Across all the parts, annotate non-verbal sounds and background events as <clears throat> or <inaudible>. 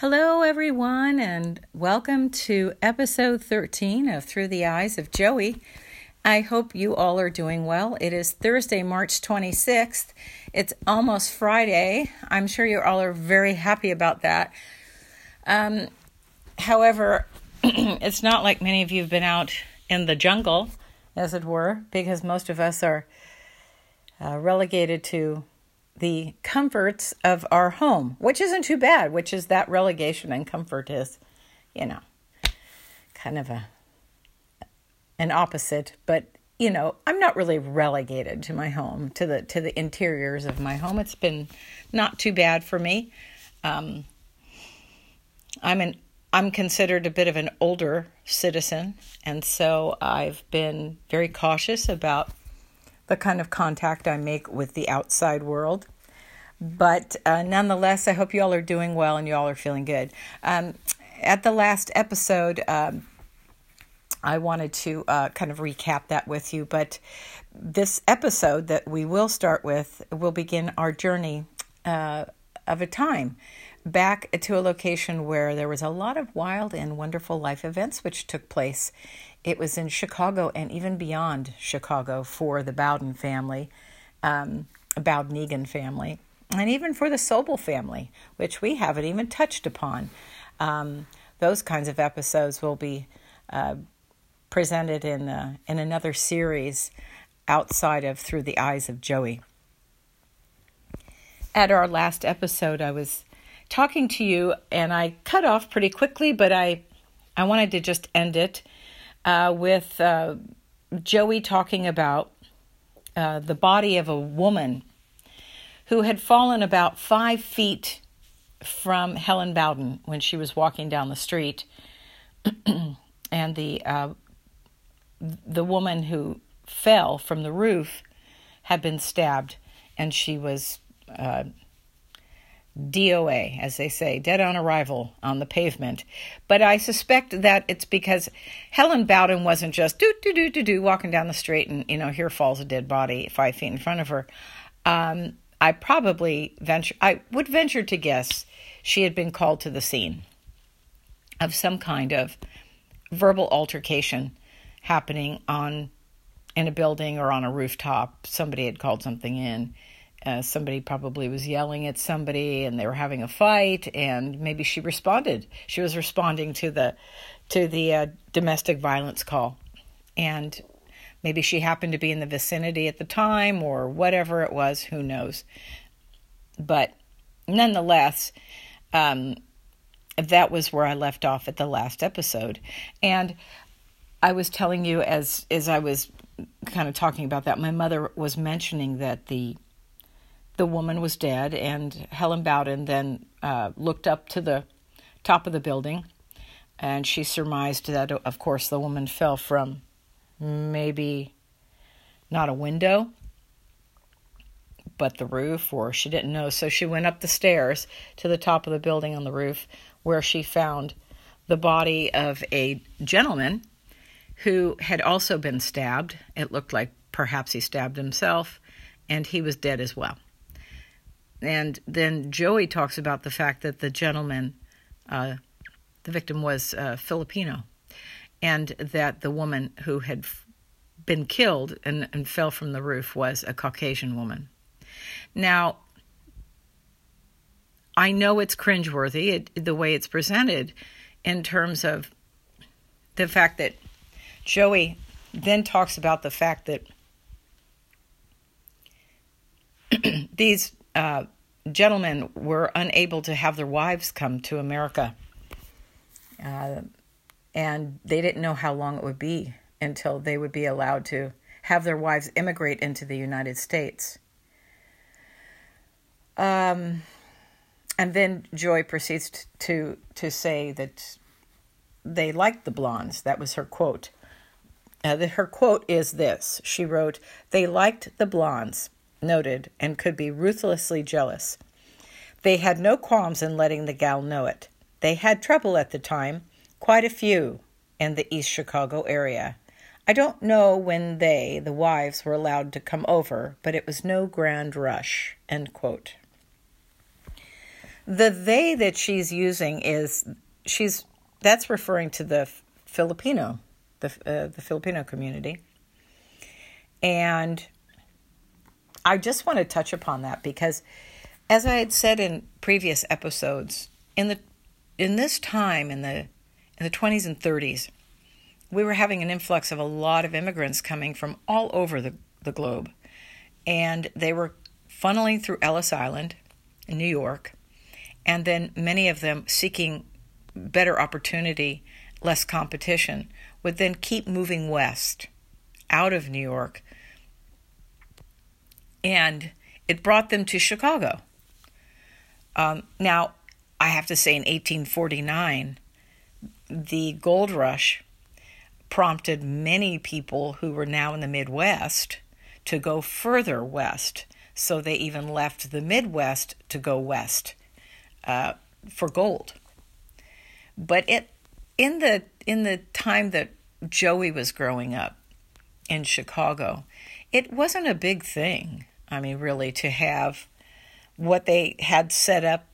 Hello, everyone, and welcome to episode 13 of Through the Eyes of Joey. I hope you all are doing well. It is Thursday, March 26th. It's almost Friday. I'm sure you all are very happy about that. Um, however, <clears throat> it's not like many of you have been out in the jungle, as it were, because most of us are uh, relegated to the comforts of our home, which isn't too bad, which is that relegation and comfort is, you know, kind of a an opposite, but you know, I'm not really relegated to my home, to the to the interiors of my home. It's been not too bad for me. Um, I'm an I'm considered a bit of an older citizen, and so I've been very cautious about the kind of contact I make with the outside world. But uh, nonetheless, I hope you all are doing well and you all are feeling good. Um, at the last episode, um, I wanted to uh, kind of recap that with you. But this episode that we will start with will begin our journey uh, of a time back to a location where there was a lot of wild and wonderful life events which took place. It was in Chicago and even beyond Chicago for the Bowden family, um, Bowden Egan family and even for the Sobel family, which we haven't even touched upon. Um, those kinds of episodes will be uh, presented in uh, in another series outside of Through the Eyes of Joey. At our last episode, I was talking to you, and I cut off pretty quickly, but I I wanted to just end it uh, with uh, Joey talking about uh, the body of a woman who had fallen about five feet from Helen Bowden when she was walking down the street, <clears throat> and the uh, the woman who fell from the roof had been stabbed, and she was uh, DOA, as they say, dead on arrival on the pavement. But I suspect that it's because Helen Bowden wasn't just do do do do do walking down the street and you know here falls a dead body five feet in front of her. Um, I probably venture I would venture to guess she had been called to the scene of some kind of verbal altercation happening on in a building or on a rooftop. Somebody had called something in. Uh, somebody probably was yelling at somebody and they were having a fight and maybe she responded she was responding to the to the uh, domestic violence call and Maybe she happened to be in the vicinity at the time or whatever it was, who knows. But nonetheless, um, that was where I left off at the last episode. And I was telling you as as I was kind of talking about that, my mother was mentioning that the the woman was dead, and Helen Bowden then uh, looked up to the top of the building, and she surmised that, of course, the woman fell from maybe not a window, but the roof, or she didn't know. So she went up the stairs to the top of the building on the roof where she found the body of a gentleman who had also been stabbed. It looked like perhaps he stabbed himself, and he was dead as well. And then Joey talks about the fact that the gentleman, uh, the victim was uh, Filipino, and that the woman who had been killed and, and fell from the roof was a Caucasian woman. Now, I know it's cringeworthy it, the way it's presented in terms of the fact that Joey then talks about the fact that <clears throat> these uh, gentlemen were unable to have their wives come to America. Uh, and they didn't know how long it would be until they would be allowed to have their wives immigrate into the United States. Um, and then Joey proceeds to to say that they liked the blondes. That was her quote. Uh, the, her quote is this: She wrote, "They liked the blondes, noted, and could be ruthlessly jealous. They had no qualms in letting the gal know it. They had trouble at the time." Quite a few in the East Chicago area. I don't know when they, the wives, were allowed to come over, but it was no grand rush. End quote. The they that she's using is she's that's referring to the Filipino, the uh, the Filipino community, and I just want to touch upon that because, as I had said in previous episodes, in the in this time in the in the 20s and 30s, we were having an influx of a lot of immigrants coming from all over the, the globe. And they were funneling through Ellis Island in New York, and then many of them seeking better opportunity, less competition, would then keep moving west out of New York. And it brought them to Chicago. Um, now, I have to say, in 1849, the gold rush prompted many people who were now in the Midwest to go further west. So they even left the Midwest to go west uh, for gold. But it in the in the time that Joey was growing up in Chicago, it wasn't a big thing. I mean, really, to have what they had set up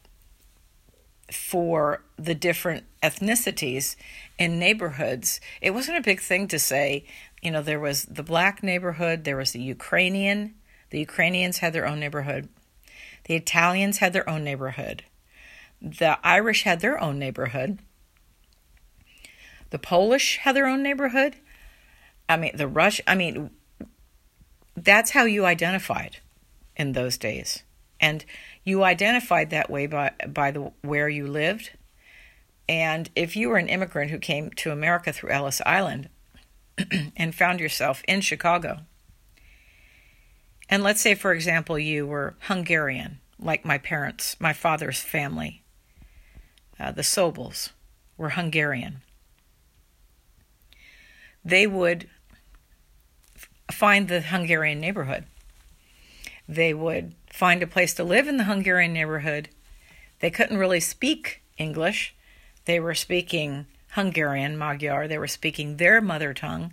for the different ethnicities in neighborhoods, it wasn't a big thing to say, you know, there was the black neighborhood, there was the Ukrainian, the Ukrainians had their own neighborhood, the Italians had their own neighborhood, the Irish had their own neighborhood, the Polish had their own neighborhood. I mean, the Rush, I mean, that's how you identified in those days. And you identified that way by by the where you lived. And if you were an immigrant who came to America through Ellis Island <clears throat> and found yourself in Chicago, and let's say, for example, you were Hungarian, like my parents, my father's family, uh, the Sobels were Hungarian. They would find the Hungarian neighborhood. They would find a place to live in the Hungarian neighborhood. They couldn't really speak English. They were speaking Hungarian, Magyar. They were speaking their mother tongue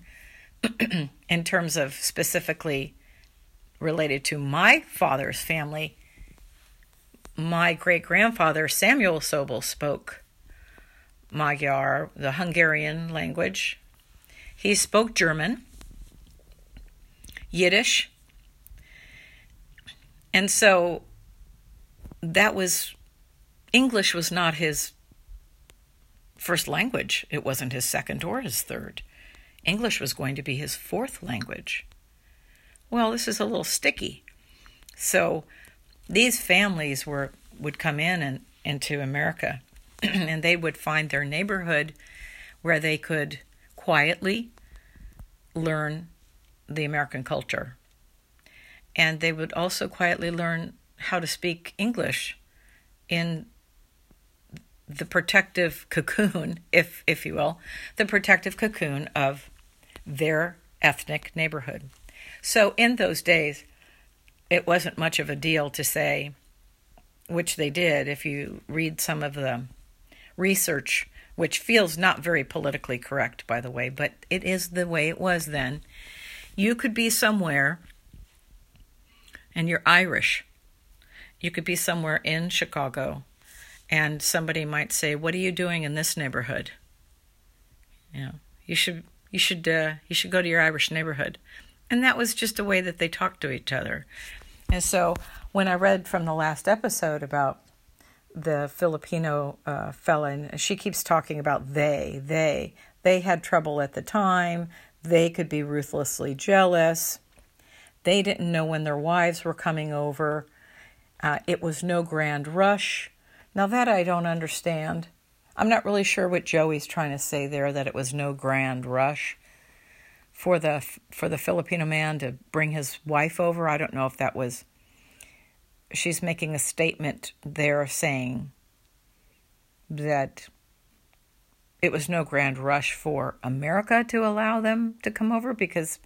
<clears throat> in terms of specifically related to my father's family. My great grandfather, Samuel Sobel, spoke Magyar, the Hungarian language. He spoke German, Yiddish, and so that was English was not his first language. It wasn't his second or his third. English was going to be his fourth language. Well, this is a little sticky. So these families were would come in and into America <clears throat> and they would find their neighborhood where they could quietly learn the American culture and they would also quietly learn how to speak English in the protective cocoon, if if you will, the protective cocoon of their ethnic neighborhood. So in those days, it wasn't much of a deal to say, which they did. If you read some of the research, which feels not very politically correct, by the way, but it is the way it was then. You could be somewhere and you're Irish, you could be somewhere in Chicago and somebody might say, "What are you doing in this neighborhood?" You know, you should you should uh, you should go to your Irish neighborhood, and that was just a way that they talked to each other. And so, when I read from the last episode about the Filipino uh, fella, and she keeps talking about they, they, they had trouble at the time. They could be ruthlessly jealous. They didn't know when their wives were coming over. Uh, it was no grand rush. Now, that I don't understand. I'm not really sure what Joey's trying to say there that it was no grand rush for the for the Filipino man to bring his wife over. I don't know if that was she's making a statement there saying that it was no grand rush for America to allow them to come over because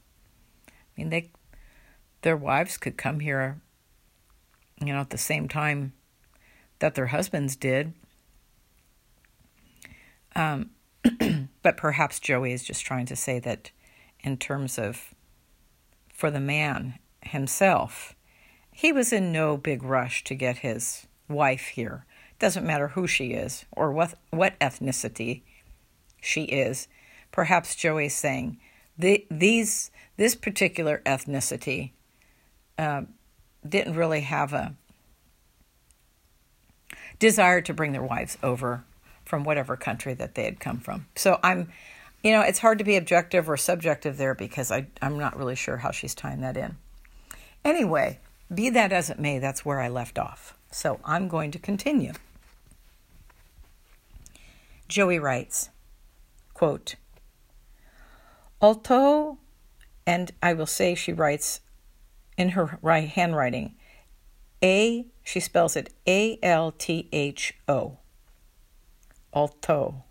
I mean they their wives could come here, you know, at the same time that their husbands did. Um, <clears throat> but perhaps Joey is just trying to say that in terms of for the man himself, he was in no big rush to get his wife here Doesn't matter who she is or what, what ethnicity she is. Perhaps Joey's saying the, these this particular ethnicity uh, didn't really have a desire to bring their wives over from whatever country that they had come from. So I'm, you know, it's hard to be objective or subjective there because I, I'm not really sure how she's tying that in. Anyway, be that as it may, that's where I left off. So I'm going to continue. Joey writes, quote, Although, and I will say she writes in her handwriting, A, she spells it A L T H O. Alto.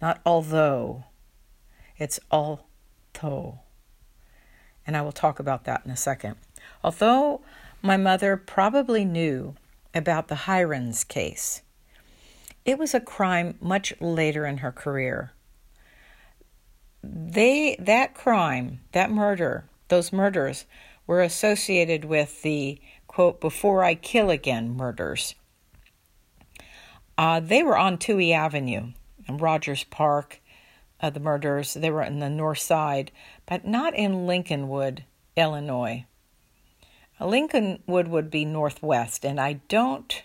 Not although. It's alto. And I will talk about that in a second. Although my mother probably knew about the Heirens case, it was a crime much later in her career they that crime, that murder, those murders were associated with the quote before I kill again murders. Uh, they were on Touhy Avenue in Rogers Park. Uh, the murders they were in the north side, but not in Lincolnwood, Illinois. Uh, Lincolnwood would be northwest, and I don't,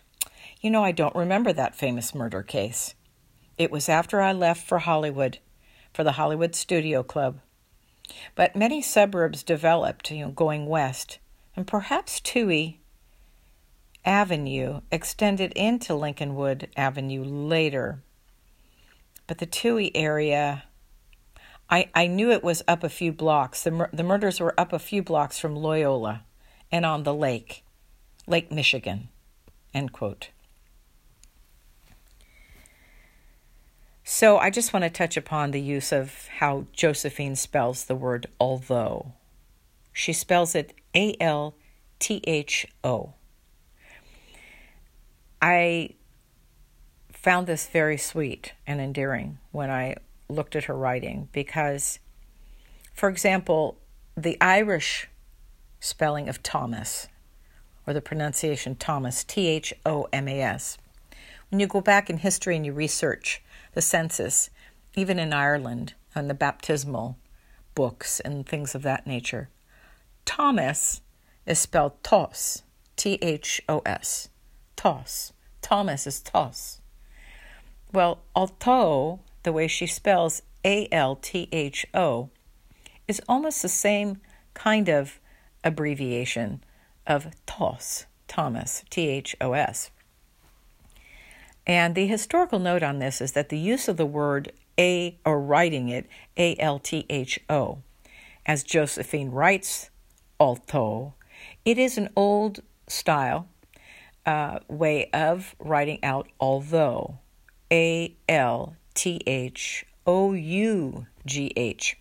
you know, I don't remember that famous murder case. It was after I left for Hollywood for the Hollywood Studio Club. But many suburbs developed, you know, going west, and perhaps Touhy Avenue extended into Lincolnwood Avenue later. But the Touhy area, I, I knew it was up a few blocks. The, the murders were up a few blocks from Loyola and on the lake, Lake Michigan. End quote. So I just want to touch upon the use of how Josephine spells the word although. She spells it A L T H O. I found this very sweet and endearing when I looked at her writing because, for example, the Irish spelling of Thomas, or the pronunciation Thomas, T H O M A S, when you go back in history and you research the census, even in Ireland, and the baptismal books and things of that nature. Thomas is spelled Tos, T H O S. Tos. Thomas is Tos. Well, although the way she spells A L T H O is almost the same kind of abbreviation of Tos, Thomas, T H O S. And the historical note on this is that the use of the word a or writing it A L T H O, as Josephine writes, although, it is an old style uh, way of writing out although A L T H O U G H.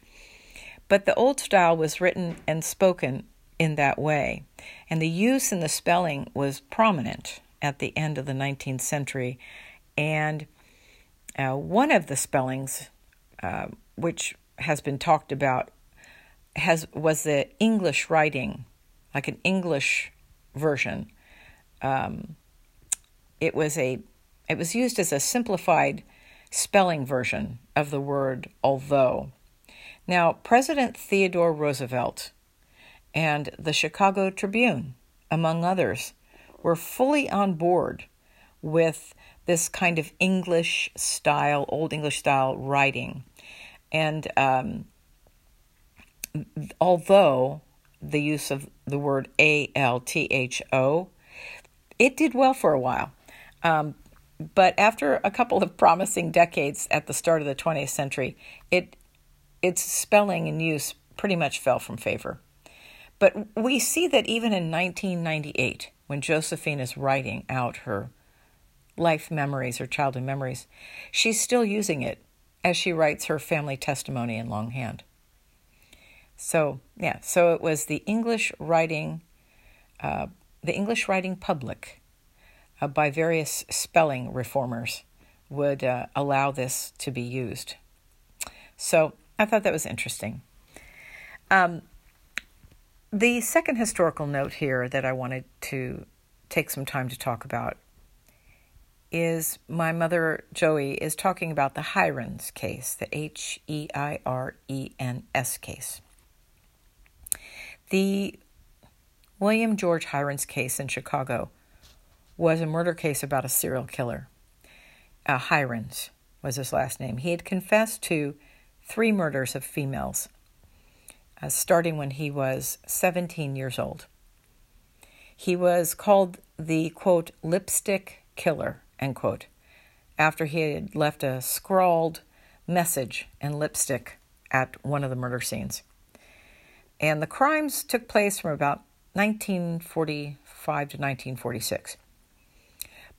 But the old style was written and spoken in that way, and the use in the spelling was prominent at the end of the 19th century. And uh, one of the spellings, uh, which has been talked about, has was the English writing, like an English version. Um, it was a it was used as a simplified spelling version of the word although. Now, President Theodore Roosevelt and the Chicago Tribune, among others, were fully on board with this kind of English style, Old English style writing. And um, although the use of the word A L T H O, it did well for a while. Um, but after a couple of promising decades at the start of the 20th century, it its spelling and use pretty much fell from favor. But we see that even in 1998, when Josephine is writing out her life memories or childhood memories, she's still using it as she writes her family testimony in longhand. So, yeah, so it was the English writing, uh, the English writing public uh, by various spelling reformers would uh, allow this to be used. So I thought that was interesting. Um, the second historical note here that I wanted to take some time to talk about is my mother Joey is talking about the Heirens case, the H E I R E N S case. The William George Heirens case in Chicago was a murder case about a serial killer. Uh, Heirens was his last name. He had confessed to three murders of females, uh, starting when he was 17 years old. He was called the quote lipstick killer end quote, after he had left a scrawled message in lipstick at one of the murder scenes. And the crimes took place from about 1945 to 1946.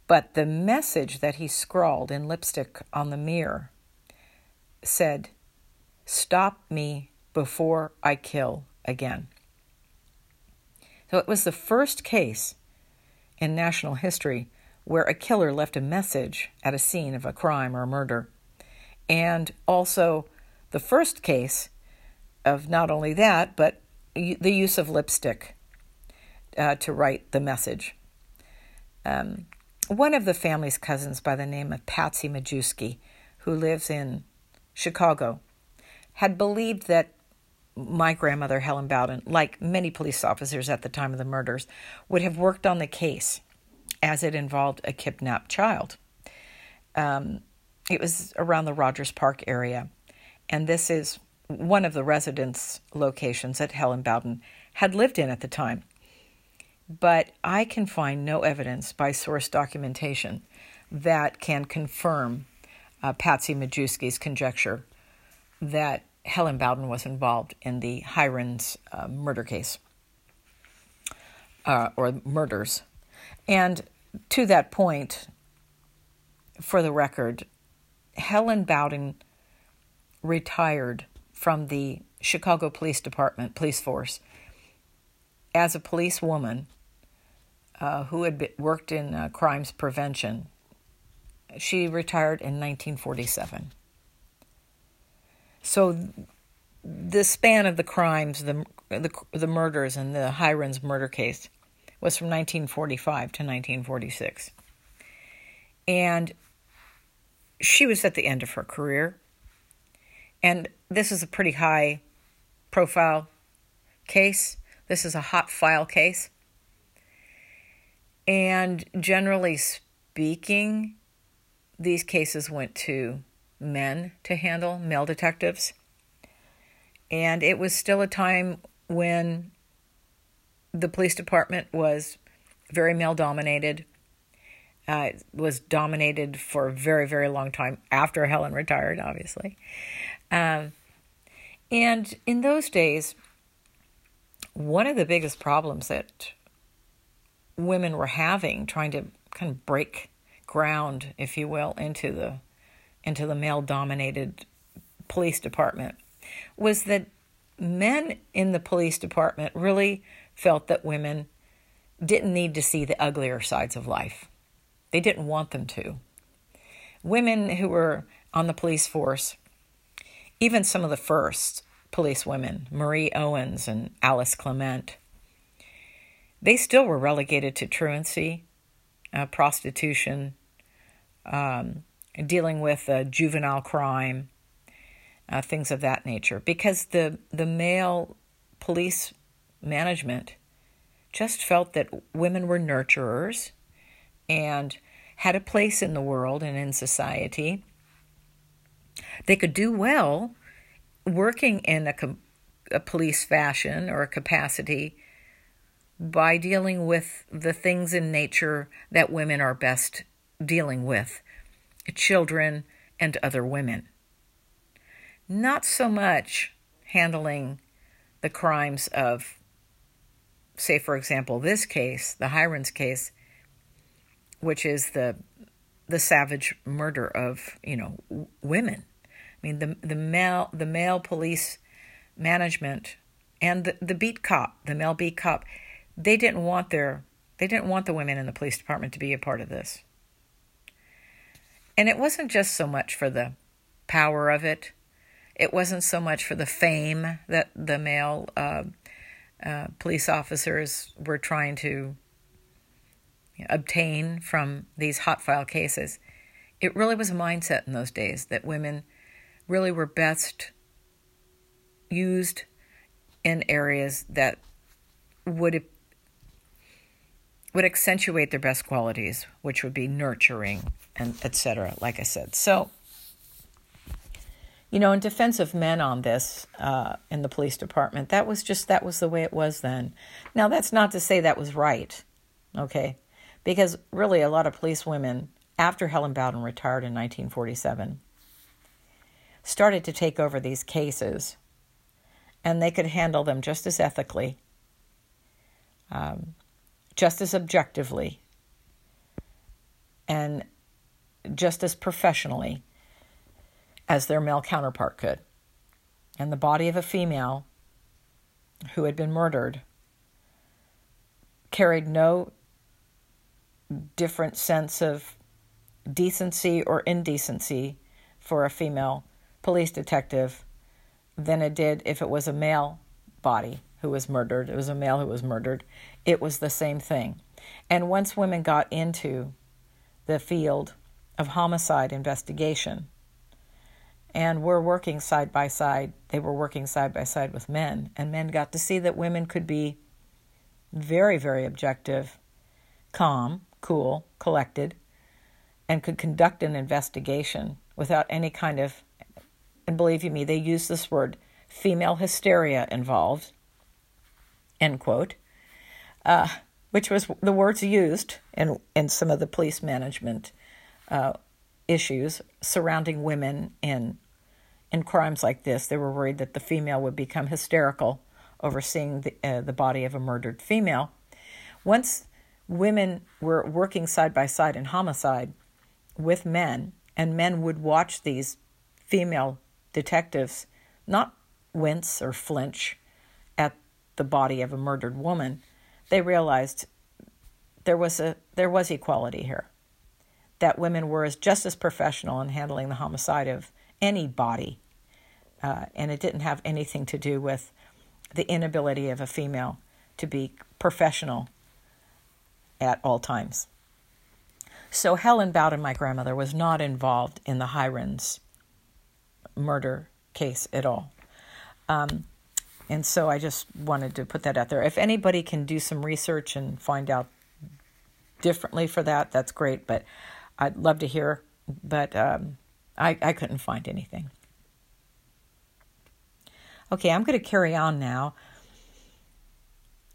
But the message that he scrawled in lipstick on the mirror said, Stop me before I kill again. So it was the first case in national history where a killer left a message at a scene of a crime or a murder. And also the first case of not only that, but the use of lipstick uh, to write the message. Um, one of the family's cousins by the name of Patsy Majewski, who lives in Chicago, had believed that my grandmother, Helen Bowden, like many police officers at the time of the murders, would have worked on the case as it involved a kidnapped child. Um, it was around the Rogers Park area, and this is one of the residence locations that Helen Bowden had lived in at the time. But I can find no evidence by source documentation that can confirm uh, Patsy Majewski's conjecture that Helen Bowden was involved in the Heirens uh, murder case uh, or murders. And to that point, for the record, Helen Bowden retired from the Chicago Police Department, police force, as a police woman uh, who had been, worked in uh, crimes prevention. She retired in 1947. So, the span of the crimes, the the, the murders, and the Heirens murder case was from 1945 to 1946. And she was at the end of her career. And this is a pretty high profile case. This is a hot file case. And generally speaking, these cases went to men to handle, male detectives. And it was still a time when the police department was very male dominated. Uh, was dominated for a very, very long time after Helen retired, obviously. Um, and in those days, one of the biggest problems that women were having trying to kind of break ground, if you will, into the into the male dominated police department was that men in the police department really felt that women didn't need to see the uglier sides of life. They didn't want them to. Women who were on the police force, even some of the first police women, Marie Owens and Alice Clement, they still were relegated to truancy, uh, prostitution, um, dealing with uh, juvenile crime, uh, things of that nature, because the the male police management just felt that women were nurturers and had a place in the world and in society. They could do well working in a, a police fashion or a capacity by dealing with the things in nature that women are best dealing with children and other women. Not so much handling the crimes of say, for example, this case, the Heirens case, which is the the savage murder of you know w- women. I mean, the the male the male police management and the, the beat cop, the male beat cop, they didn't want their they didn't want the women in the police department to be a part of this. And it wasn't just so much for the power of it. It wasn't so much for the fame that the male uh, uh, police officers were trying to obtain from these hot file cases. It really was a mindset in those days that women really were best used in areas that would would accentuate their best qualities, which would be nurturing and etc. Like I said, so you know, in defense of men on this uh, in the police department, that was just that was the way it was then. Now, that's not to say that was right, okay? Because really, a lot of police women, after Helen Bowden retired in 1947, started to take over these cases, and they could handle them just as ethically, um, just as objectively, and just as professionally as their male counterpart could. And the body of a female who had been murdered carried no different sense of decency or indecency for a female police detective than it did if it was a male body who was murdered. It was a male who was murdered. It was the same thing. And once women got into the field of homicide investigation, and were working side by side. They were working side by side with men, and men got to see that women could be very, very objective, calm, cool, collected, and could conduct an investigation without any kind of, and believe you me, they use this word, female hysteria involved, end quote, uh, which was the words used in, in some of the police management uh, issues surrounding women in in crimes like this, they were worried that the female would become hysterical over seeing the, uh, the body of a murdered female. Once women were working side by side in homicide with men, and men would watch these female detectives not wince or flinch at the body of a murdered woman, they realized there was a there was equality here. That women were as just as professional in handling the homicide of any body uh, and it didn't have anything to do with the inability of a female to be professional at all times. So Helen Bowden, my grandmother, was not involved in the Heirens murder case at all. Um, and so I just wanted to put that out there. If anybody can do some research and find out differently for that, that's great. But I'd love to hear. But um, I, I couldn't find anything. Okay, I'm going to carry on now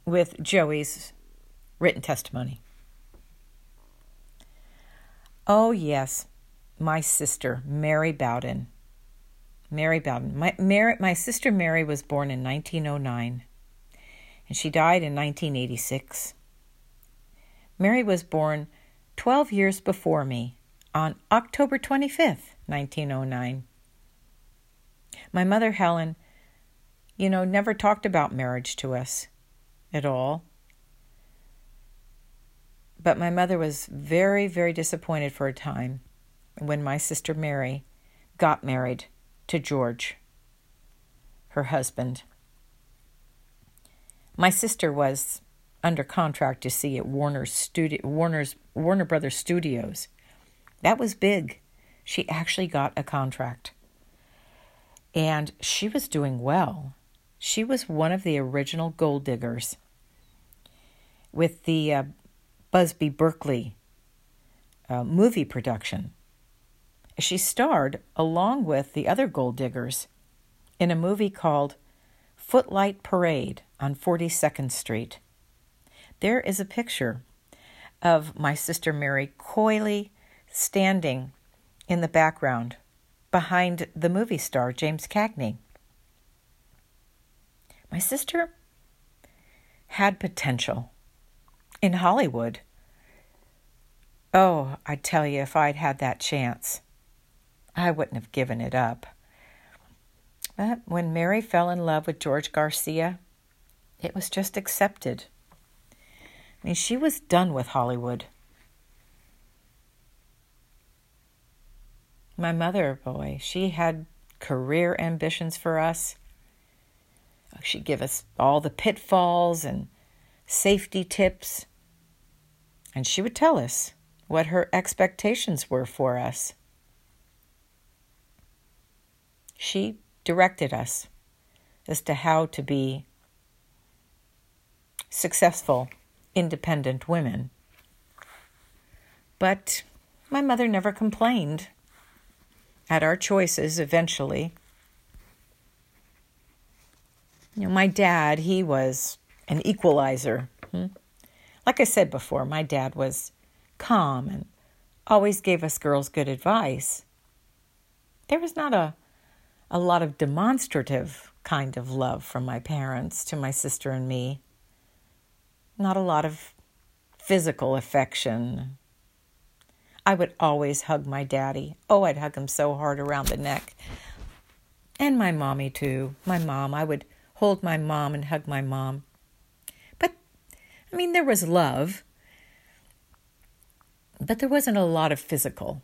with Joey's written testimony. Oh, yes, my sister, Mary Bowden. Mary Bowden. My, Mary, my sister Mary was born in 1909, and she died in 1986. Mary was born 12 years before me on October 25th, 1909. My mother, Helen, you know, never talked about marriage to us at all. But my mother was very, very disappointed for a time when my sister Mary got married to George, her husband. My sister was under contract to see at Warner's studio, Warner's Warner Brothers Studios. That was big. She actually got a contract. And she was doing well. She was one of the original gold diggers with the uh, Busby Berkeley uh, movie production. She starred along with the other gold diggers in a movie called Footlight Parade on 42nd Street. There is a picture of my sister Mary coyly standing in the background behind the movie star James Cagney. My sister had potential in Hollywood. Oh, I tell you, if I'd had that chance, I wouldn't have given it up. But when Mary fell in love with George Garcia, it was just accepted. I mean, she was done with Hollywood. My mother, boy, she had career ambitions for us. She'd give us all the pitfalls and safety tips. And she would tell us what her expectations were for us. She directed us as to how to be successful, independent women. But my mother never complained at our choices eventually. You know, my dad, he was an equalizer. Hmm? Like I said before, my dad was calm and always gave us girls good advice. There was not a a lot of demonstrative kind of love from my parents to my sister and me. Not a lot of physical affection. I would always hug my daddy. Oh, I'd hug him so hard around the neck. And my mommy, too. My mom. I would hold my mom and hug my mom. But, I mean, there was love, but there wasn't a lot of physical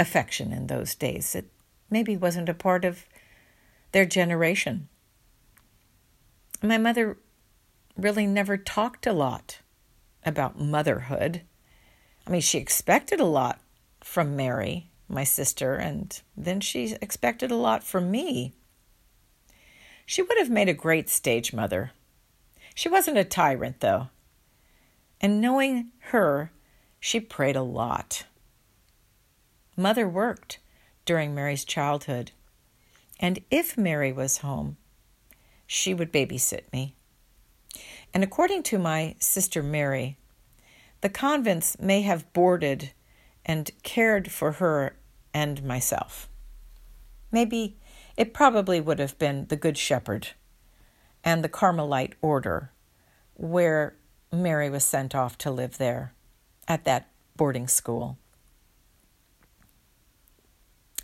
affection in those days. It maybe wasn't a part of their generation. My mother really never talked a lot about motherhood. I mean, she expected a lot from Mary, my sister, and then she expected a lot from me. She would have made a great stage mother. She wasn't a tyrant, though. And knowing her, she prayed a lot. Mother worked during Mary's childhood. And if Mary was home, she would babysit me. And according to my sister Mary, the convents may have boarded and cared for her and myself. Maybe it probably would have been the Good Shepherd and the Carmelite order where Mary was sent off to live there at that boarding school.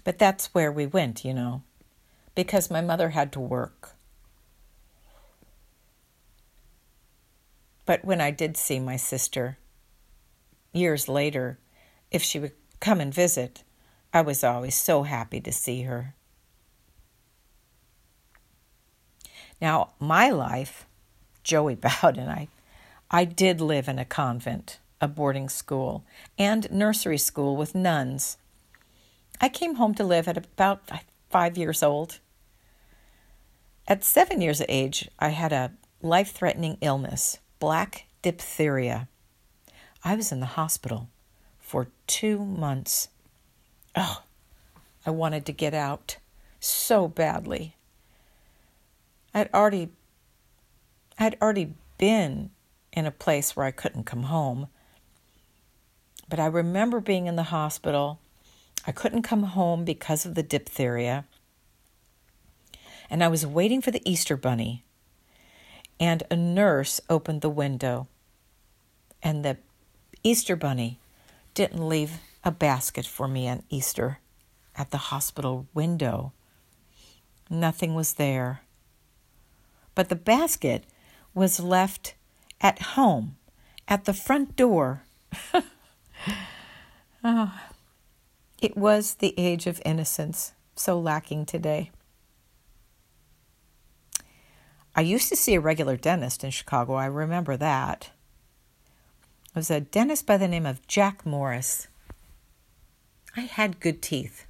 But that's where we went, you know, because my mother had to work. But when I did see my sister, years later, if she would come and visit, I was always so happy to see her. Now, my life, Joey <laughs> bowed, and I, I did live in a convent, a boarding school, and nursery school with nuns I came home to live at about five years old. At seven years of age, I had a life threatening illness, black diphtheria. I was in the hospital for two months. Oh, I wanted to get out so badly. I'd already I'd already been in a place where I couldn't come home. But I remember being in the hospital I couldn't come home because of the diphtheria. And I was waiting for the Easter bunny. And a nurse opened the window. And the Easter bunny didn't leave a basket for me on Easter at the hospital window. Nothing was there. But the basket was left at home, at the front door. <laughs> oh, it was the age of innocence, so lacking today. I used to see a regular dentist in Chicago. I remember that. It was a dentist by the name of Jack Morris. I had good teeth.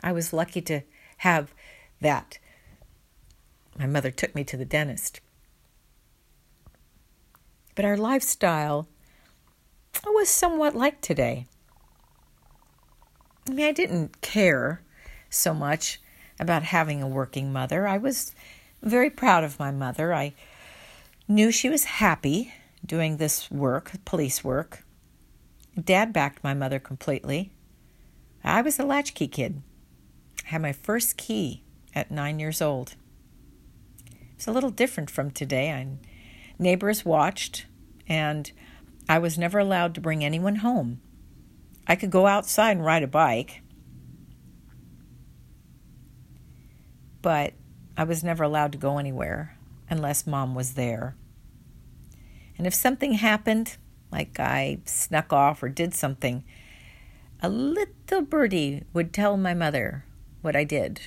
I was lucky to have that. My mother took me to the dentist. But our lifestyle was somewhat like today. I mean, I didn't care so much about having a working mother. I was very proud of my mother. I knew she was happy doing this work, police work. Dad backed my mother completely. I was a latchkey kid. I had my first key at nine years old. It's a little different from today. I, neighbors watched, and I was never allowed to bring anyone home. I could go outside and ride a bike, but I was never allowed to go anywhere unless mom was there. And if something happened, like I snuck off or did something, a little birdie would tell my mother what I did.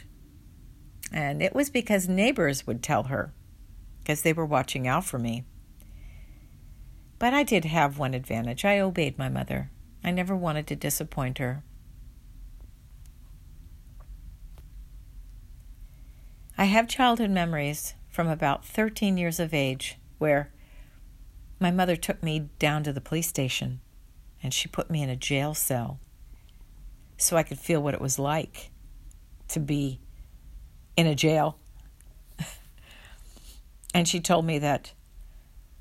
And it was because neighbors would tell her, because they were watching out for me. But I did have one advantage I obeyed my mother. I never wanted to disappoint her. I have childhood memories from about 13 years of age where my mother took me down to the police station and she put me in a jail cell so I could feel what it was like to be in a jail. <laughs> and she told me that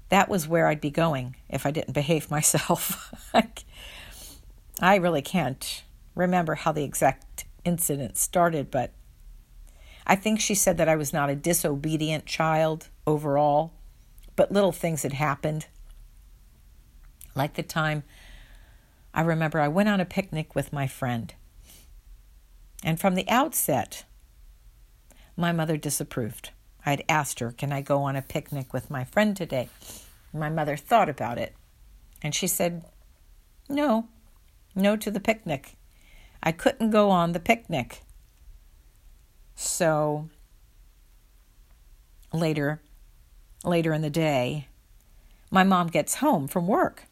that was where I'd be going if I didn't behave <laughs> myself. I really can't remember how the exact incident started, but I think she said that I was not a disobedient child overall, but little things had happened. Like the time I remember I went on a picnic with my friend. And from the outset, my mother disapproved. I'd asked her, Can I go on a picnic with my friend today? My mother thought about it. And she said, No, no to the picnic. I couldn't go on the picnic. So later, later in the day, my mom gets home from work.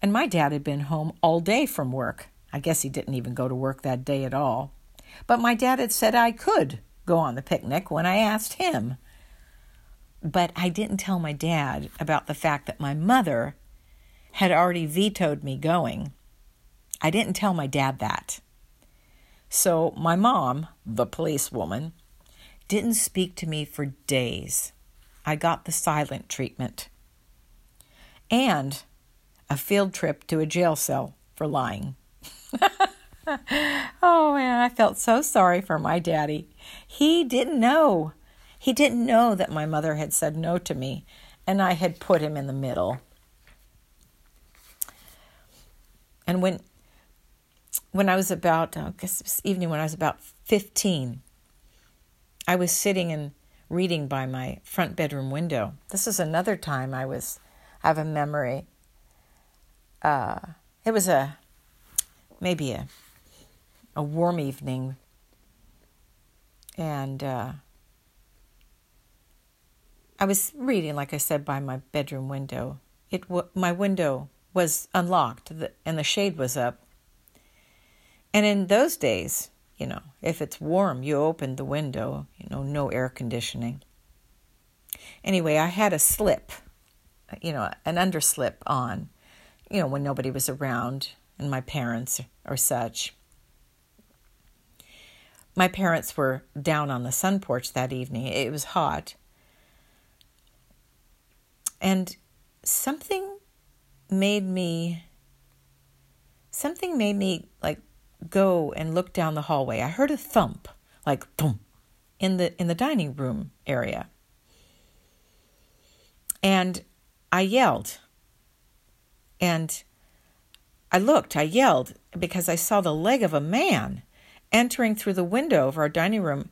And my dad had been home all day from work. I guess he didn't even go to work that day at all. But my dad had said I could go on the picnic when I asked him. But I didn't tell my dad about the fact that my mother had already vetoed me going. I didn't tell my dad that. So my mom, the policewoman, didn't speak to me for days. I got the silent treatment and a field trip to a jail cell for lying. <laughs> oh man, I felt so sorry for my daddy. He didn't know. He didn't know that my mother had said no to me and I had put him in the middle. And when when I was about, I guess this evening when I was about 15, I was sitting and reading by my front bedroom window. This is another time I was, I have a memory. Uh, it was a, maybe a, a warm evening. And uh, I was reading, like I said, by my bedroom window. It my window was unlocked and the shade was up and in those days, you know, if it's warm, you open the window, you know, no air conditioning. Anyway, I had a slip, you know, an underslip on, you know, when nobody was around and my parents or such. My parents were down on the sun porch that evening. It was hot. And something made me something made me like go and look down the hallway, I heard a thump, like boom, in the in the dining room area. And I yelled. And I looked, I yelled because I saw the leg of a man entering through the window of our dining room.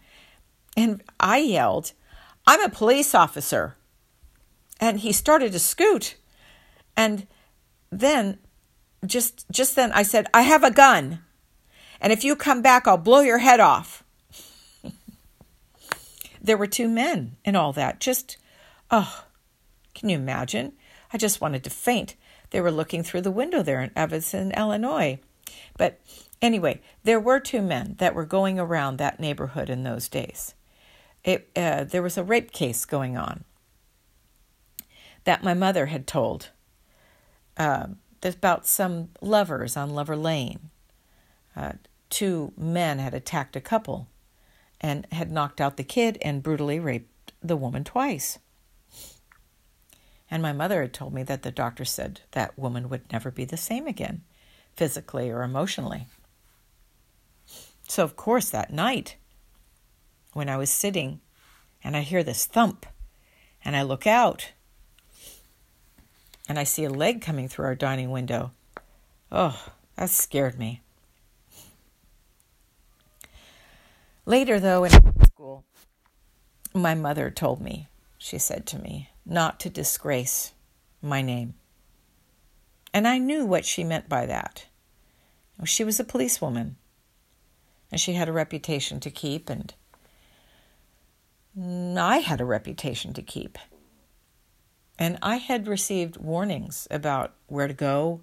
And I yelled, I'm a police officer. And he started to scoot. And then just just then I said, I have a gun. And if you come back, I'll blow your head off. <laughs> there were two men and all that. Just, oh, can you imagine? I just wanted to faint. They were looking through the window there in Evanston, Illinois. But anyway, there were two men that were going around that neighborhood in those days. It, uh, there was a rape case going on that my mother had told uh, about some lovers on Lover Lane two men had attacked a couple and had knocked out the kid and brutally raped the woman twice. And my mother had told me that the doctor said that woman would never be the same again, physically or emotionally. So, of course, that night, when I was sitting and I hear this thump, and I look out, and I see a leg coming through our dining window. Oh, that scared me. Later, though, in school, my mother told me, she said to me, not to disgrace my name. And I knew what she meant by that. She was a policewoman, and she had a reputation to keep, and I had a reputation to keep. And I had received warnings about where to go,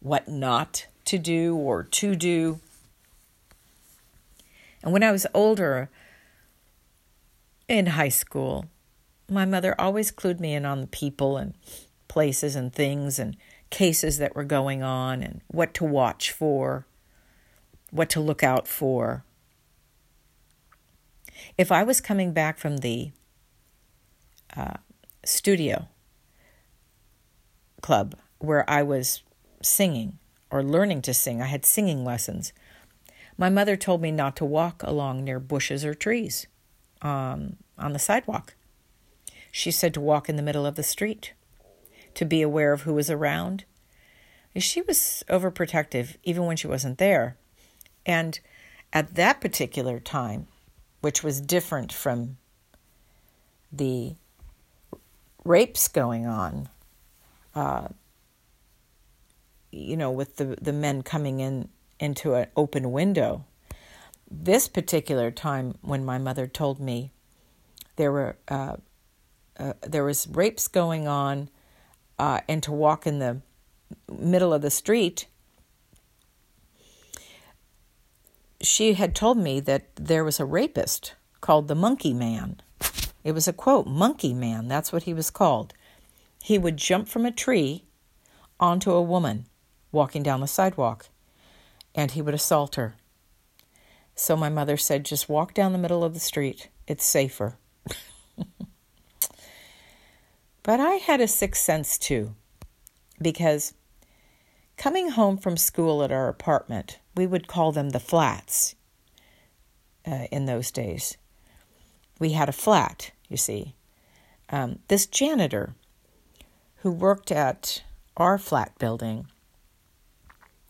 what not to do or to do. And when I was older, in high school, my mother always clued me in on the people and places and things and cases that were going on and what to watch for, what to look out for. If I was coming back from the uh, studio club where I was singing or learning to sing, I had singing lessons. My mother told me not to walk along near bushes or trees um, on the sidewalk. She said to walk in the middle of the street, to be aware of who was around. She was overprotective even when she wasn't there. And at that particular time, which was different from the rapes going on, uh, you know, with the, the men coming in into an open window. This particular time, when my mother told me there were uh, uh, there was rapes going on, uh, and to walk in the middle of the street, she had told me that there was a rapist called the Monkey Man. It was a quote, Monkey Man, that's what he was called. He would jump from a tree onto a woman walking down the sidewalk and he would assault her. So my mother said, just walk down the middle of the street, it's safer. <laughs> but I had a sixth sense too, because coming home from school at our apartment, we would call them the flats uh, in those days. We had a flat, you see. Um, this janitor who worked at our flat building,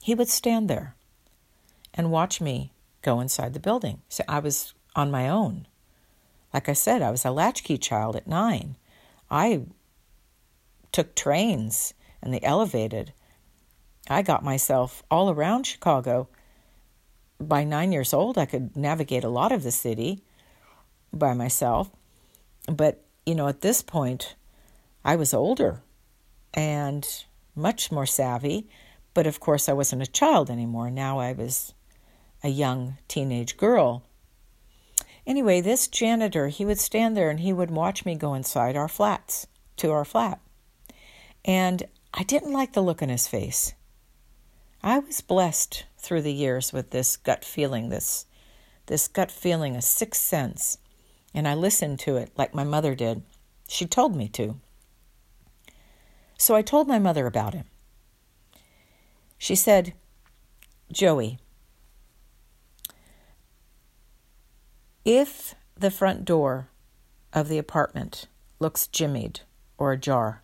he would stand there and watch me go inside the building. So I was on my own. Like I said, I was a latchkey child at nine. I took trains and the elevated. I got myself all around Chicago. By nine years old, I could navigate a lot of the city by myself. But, you know, at this point, I was older and much more savvy. But of course, I wasn't a child anymore. Now I was a young teenage girl. Anyway, this janitor, he would stand there and he would watch me go inside our flats, to our flat. And I didn't like the look on his face. I was blessed through the years with this gut feeling, this this gut feeling, a sixth sense. And I listened to it like my mother did. She told me to. So I told my mother about him. She said, Joey, if the front door of the apartment looks jimmied or ajar,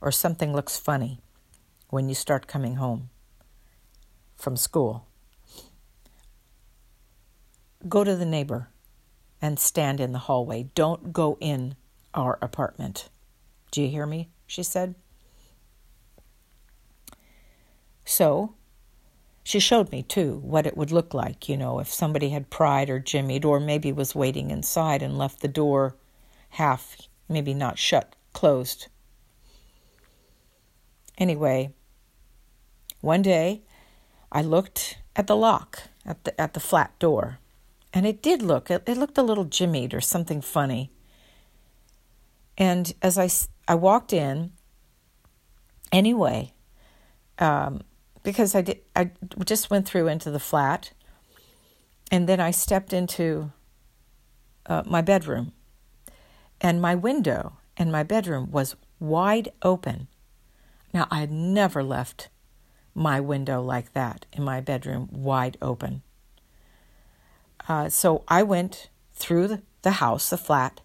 or something looks funny when you start coming home from school, go to the neighbor and stand in the hallway. Don't go in our apartment. Do you hear me? She said. So she showed me, too, what it would look like, you know, if somebody had pried or jimmied or maybe was waiting inside and left the door half, maybe not shut, closed. Anyway, one day I looked at the lock at the, at the flat door, and it did look, it, looked a little jimmied or something funny. And as I, I walked in, anyway, um, because I did I just went through into the flat and then I stepped into uh, my bedroom and my window in my bedroom was wide open. Now I had never left my window like that in my bedroom wide open. Uh, so I went through the house, the flat,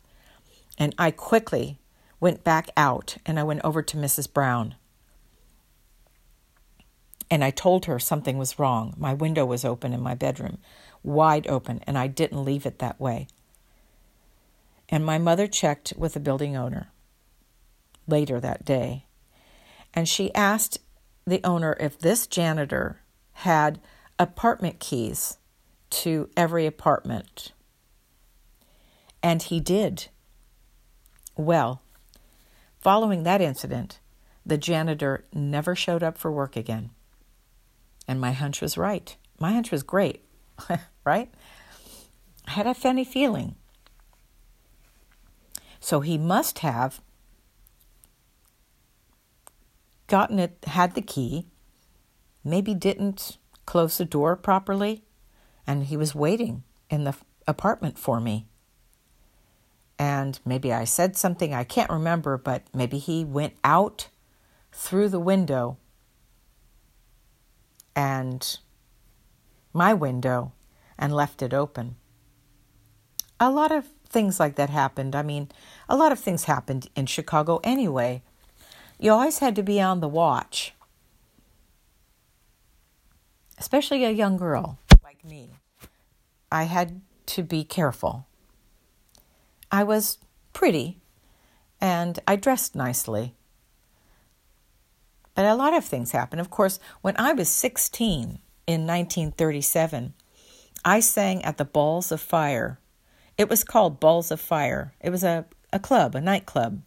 and I quickly went back out and I went over to Mrs. Brown and I told her something was wrong. My window was open in my bedroom, wide open, and I didn't leave it that way. And my mother checked with the building owner later that day, and she asked the owner if this janitor had apartment keys to every apartment. And he did. Well, Following that incident, the janitor never showed up for work again. And my hunch was right. My hunch was great, <laughs> right? I had a funny feeling. So he must have gotten it, had the key, maybe didn't close the door properly, and he was waiting in the apartment for me. And maybe I said something, I can't remember, but maybe he went out through the window and my window and left it open. A lot of things like that happened. I mean, a lot of things happened in Chicago anyway. You always had to be on the watch, especially a young girl like me. I had to be careful. I was pretty and I dressed nicely. But a lot of things happened. Of course, when I was 16 in 1937, I sang at the Balls of Fire. It was called Balls of Fire. It was a, a club, a nightclub.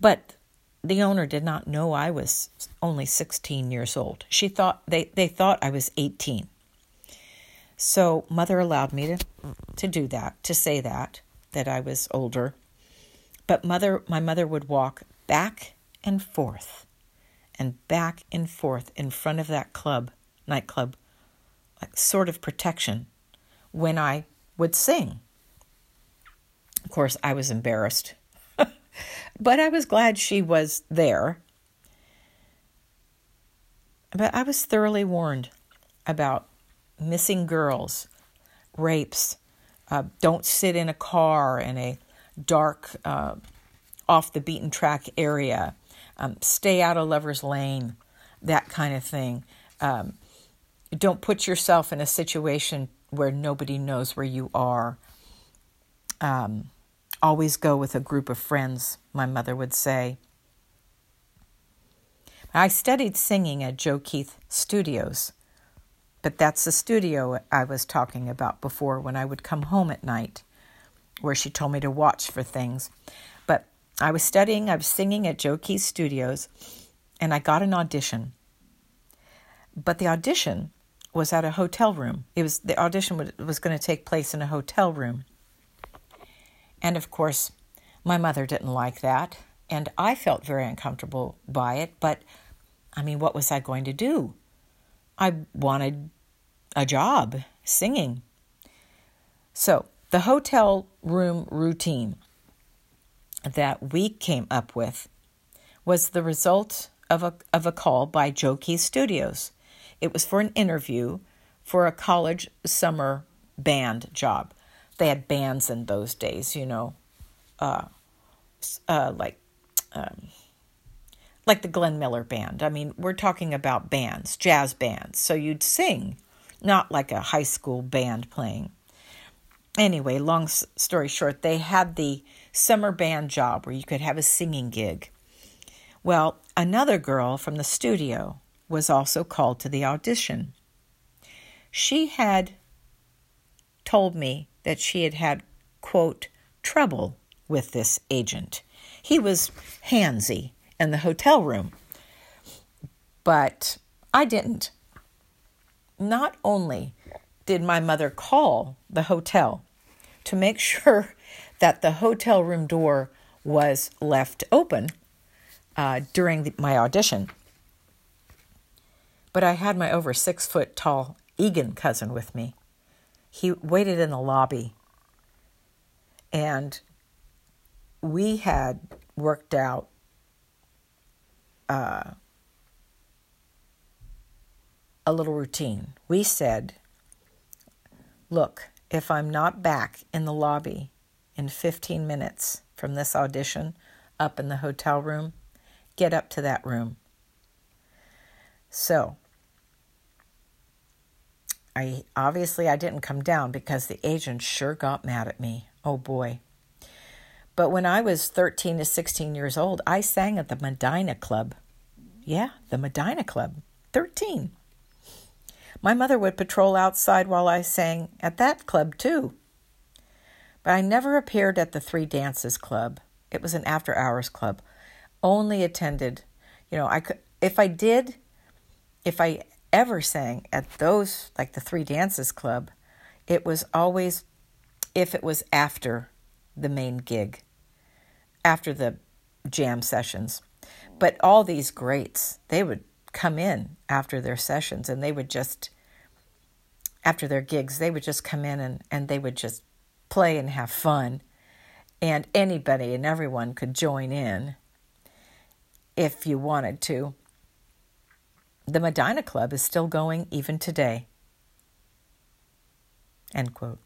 But the owner did not know I was only 16 years old. She thought they, they thought I was 18. So mother allowed me to to do that, to say that that I was older. But mother my mother would walk back and forth and back and forth in front of that club, nightclub, like sort of protection when I would sing. Of course, I was embarrassed. <laughs> but I was glad she was there. But I was thoroughly warned about missing girls, rapes, uh, don't sit in a car in a dark, uh, off the beaten track area, um, stay out of lover's lane, that kind of thing. Um, don't put yourself in a situation where nobody knows where you are. Um, always go with a group of friends, my mother would say. I studied singing at Joe Keith Studios but that's the studio I was talking about before when I would come home at night, where she told me to watch for things. I was studying, I was singing at Joe Keys Studios, and I got an audition. But the audition was at a hotel room. It was the audition was, was going to take place in a hotel room. And of course, my mother didn't like that, and I felt very uncomfortable by it, but I mean, what was I going to do? I wanted a job singing. So, the hotel room routine that we came up with was the result of a, of a call by Joe Keith Studios. It was for an interview for a college summer band job. They had bands in those days, you know, uh, uh, like um, like the Glenn Miller Band. I mean, we're talking about bands, jazz bands. So you'd sing not like a high school band playing. Anyway, long story short, they had the summer band job where you could have a singing gig. Well, another girl from the studio was also called to the audition. She had told me that she had had, quote, trouble with this agent. He was handsy in the hotel room. But I didn't not only did my mother call the hotel to make <laughs> sure that the hotel room door was left open uh, during the, my audition, but I had my over six foot tall Egan cousin with me. He waited in the lobby, and we had worked out uh, a little routine. We said, Look, if I'm not back in the lobby in 15 minutes from this audition up in the hotel room, get up to that room. So, I obviously I didn't come down because the agent sure got mad at me. Oh boy. But when I was 13 to 16 years old, I sang at the Medinah Club. Yeah, the Medinah Club. 13. My mother would patrol outside while I sang at that club, too. But I never appeared at the Three Deuces Club. It was an after hours club. Only attended, you know, I could if I did if I ever sang at those like the Three Deuces Club, it was always if it was after the main gig, after the jam sessions. But all these greats, they would come in after their sessions and they would just after their gigs, they would just come in and, and they would just play and have fun. And anybody and everyone could join in if you wanted to. The Medinah Club is still going even today. End quote.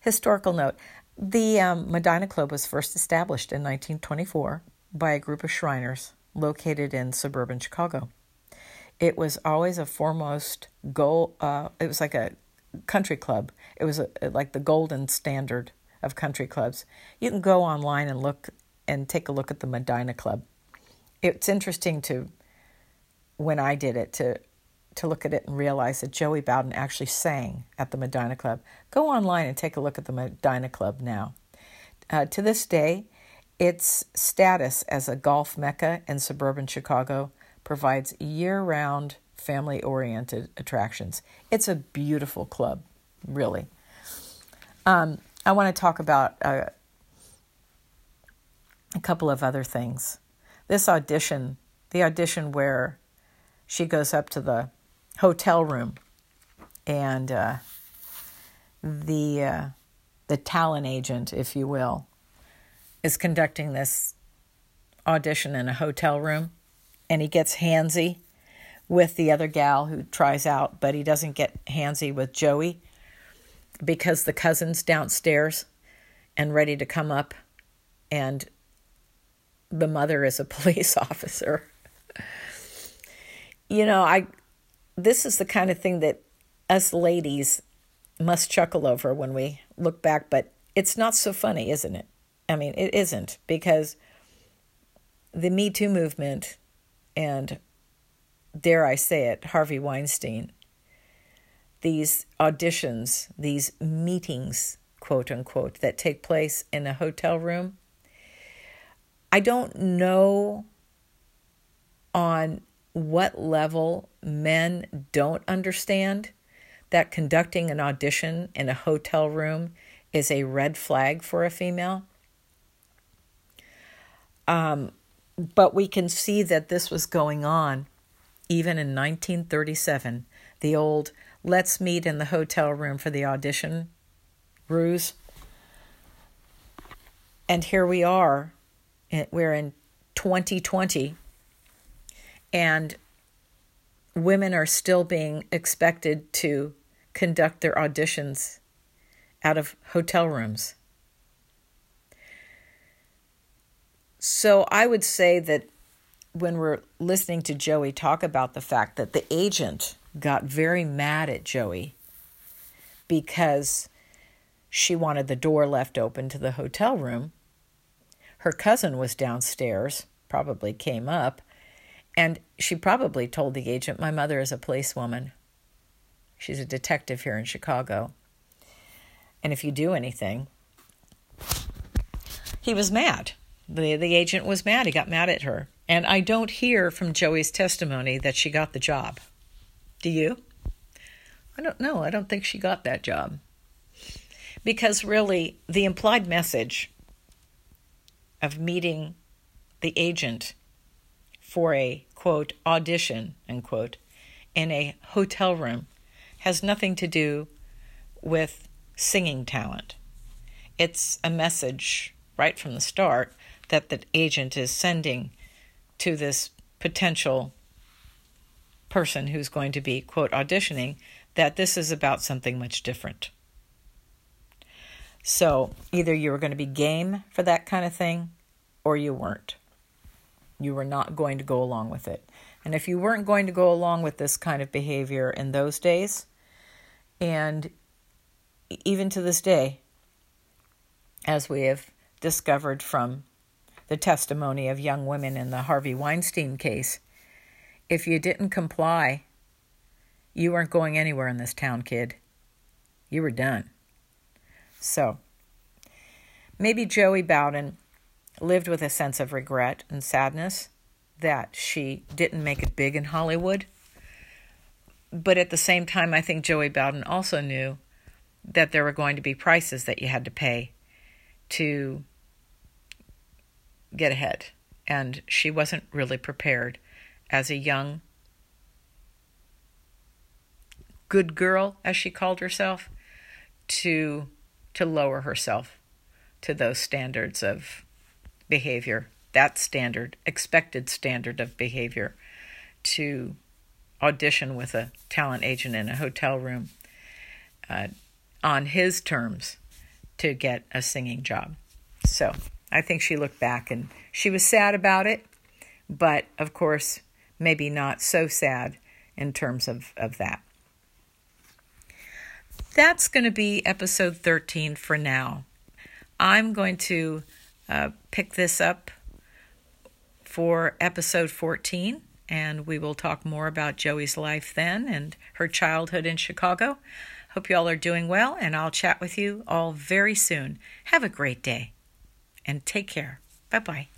Historical note The um, Medinah Club was first established in 1924 by a group of Shriners located in suburban Chicago. It was always a foremost goal, uh, it was like a country club. It was a, like the golden standard of country clubs. You can go online and look and take a look at the Medinah Club. It's interesting to when I did it to to look at it and realize that Joey Bowden actually sang at the Medinah Club. Go online and take a look at the Medinah Club now. Uh, to this day, its status as a golf mecca in suburban Chicago provides year round family oriented attractions. It's a beautiful club, really. Um, I want to talk about uh, a couple of other things. This audition, the audition where she goes up to the hotel room and uh, the uh, the talent agent, if you will, is conducting this audition in a hotel room, and he gets handsy with the other gal who tries out, but he doesn't get handsy with Joey because the cousin's downstairs and ready to come up, and the mother is a <laughs> police officer. you know, I this is the kind of thing that us ladies must chuckle over when we look back, but it's not so funny, isn't it? I mean, it isn't because the Me Too movement and dare I say it, Harvey Weinstein, these auditions, these meetings, quote unquote, that take place in a hotel room. I don't know on what level men don't understand that conducting an audition in a hotel room is a red flag for a female. Um, but we can see that this was going on even in 1937. The old let's meet in the hotel room for the audition ruse. And here we are, we're in 2020 and women are still being expected to conduct their auditions out of hotel rooms. So I would say that when we're listening to Joey talk about the fact that the agent got very mad at Joey because she wanted the door left open to the hotel room. Her cousin was downstairs, probably came up, and she probably told the agent, My mother is a policewoman. She's a detective here in Chicago. And if you do anything, he was mad. The, the agent was mad. He got mad at her. And I don't hear from Joey's testimony that she got the job. Do you? I don't know. I don't think she got that job. Because really, the implied message of meeting the agent for a quote audition unquote in a hotel room has nothing to do with singing talent. It's a message right from the start that the agent is sending to this potential person who's going to be quote auditioning that this is about something much different. So either you were going to be game for that kind of thing or you weren't. You were not going to go along with it. And if you weren't going to go along with this kind of behavior in those days, and even to this day, as we have discovered from the testimony of young women in the Harvey Weinstein case, if you didn't comply, you weren't going anywhere in this town, kid. You were done. So, maybe Joey Bowden lived with a sense of regret and sadness that she didn't make it big in Hollywood. But at the same time, I think Joey Bowden also knew that there were going to be prices that you had to pay to get ahead. And she wasn't really prepared as a young, good girl, as she called herself, to, to lower herself to those standards of behavior, that standard, expected standard of behavior, to audition with a talent agent in a hotel room uh, on his terms to get a singing job. So I think she looked back and she was sad about it, but of course, maybe not so sad in terms of, of that. That's going to be episode 13 for now. I'm going to uh, pick this up for episode 14, and we will talk more about Joey's life then and her childhood in Chicago. Hope you all are doing well, and I'll chat with you all very soon. Have a great day and take care. Bye bye.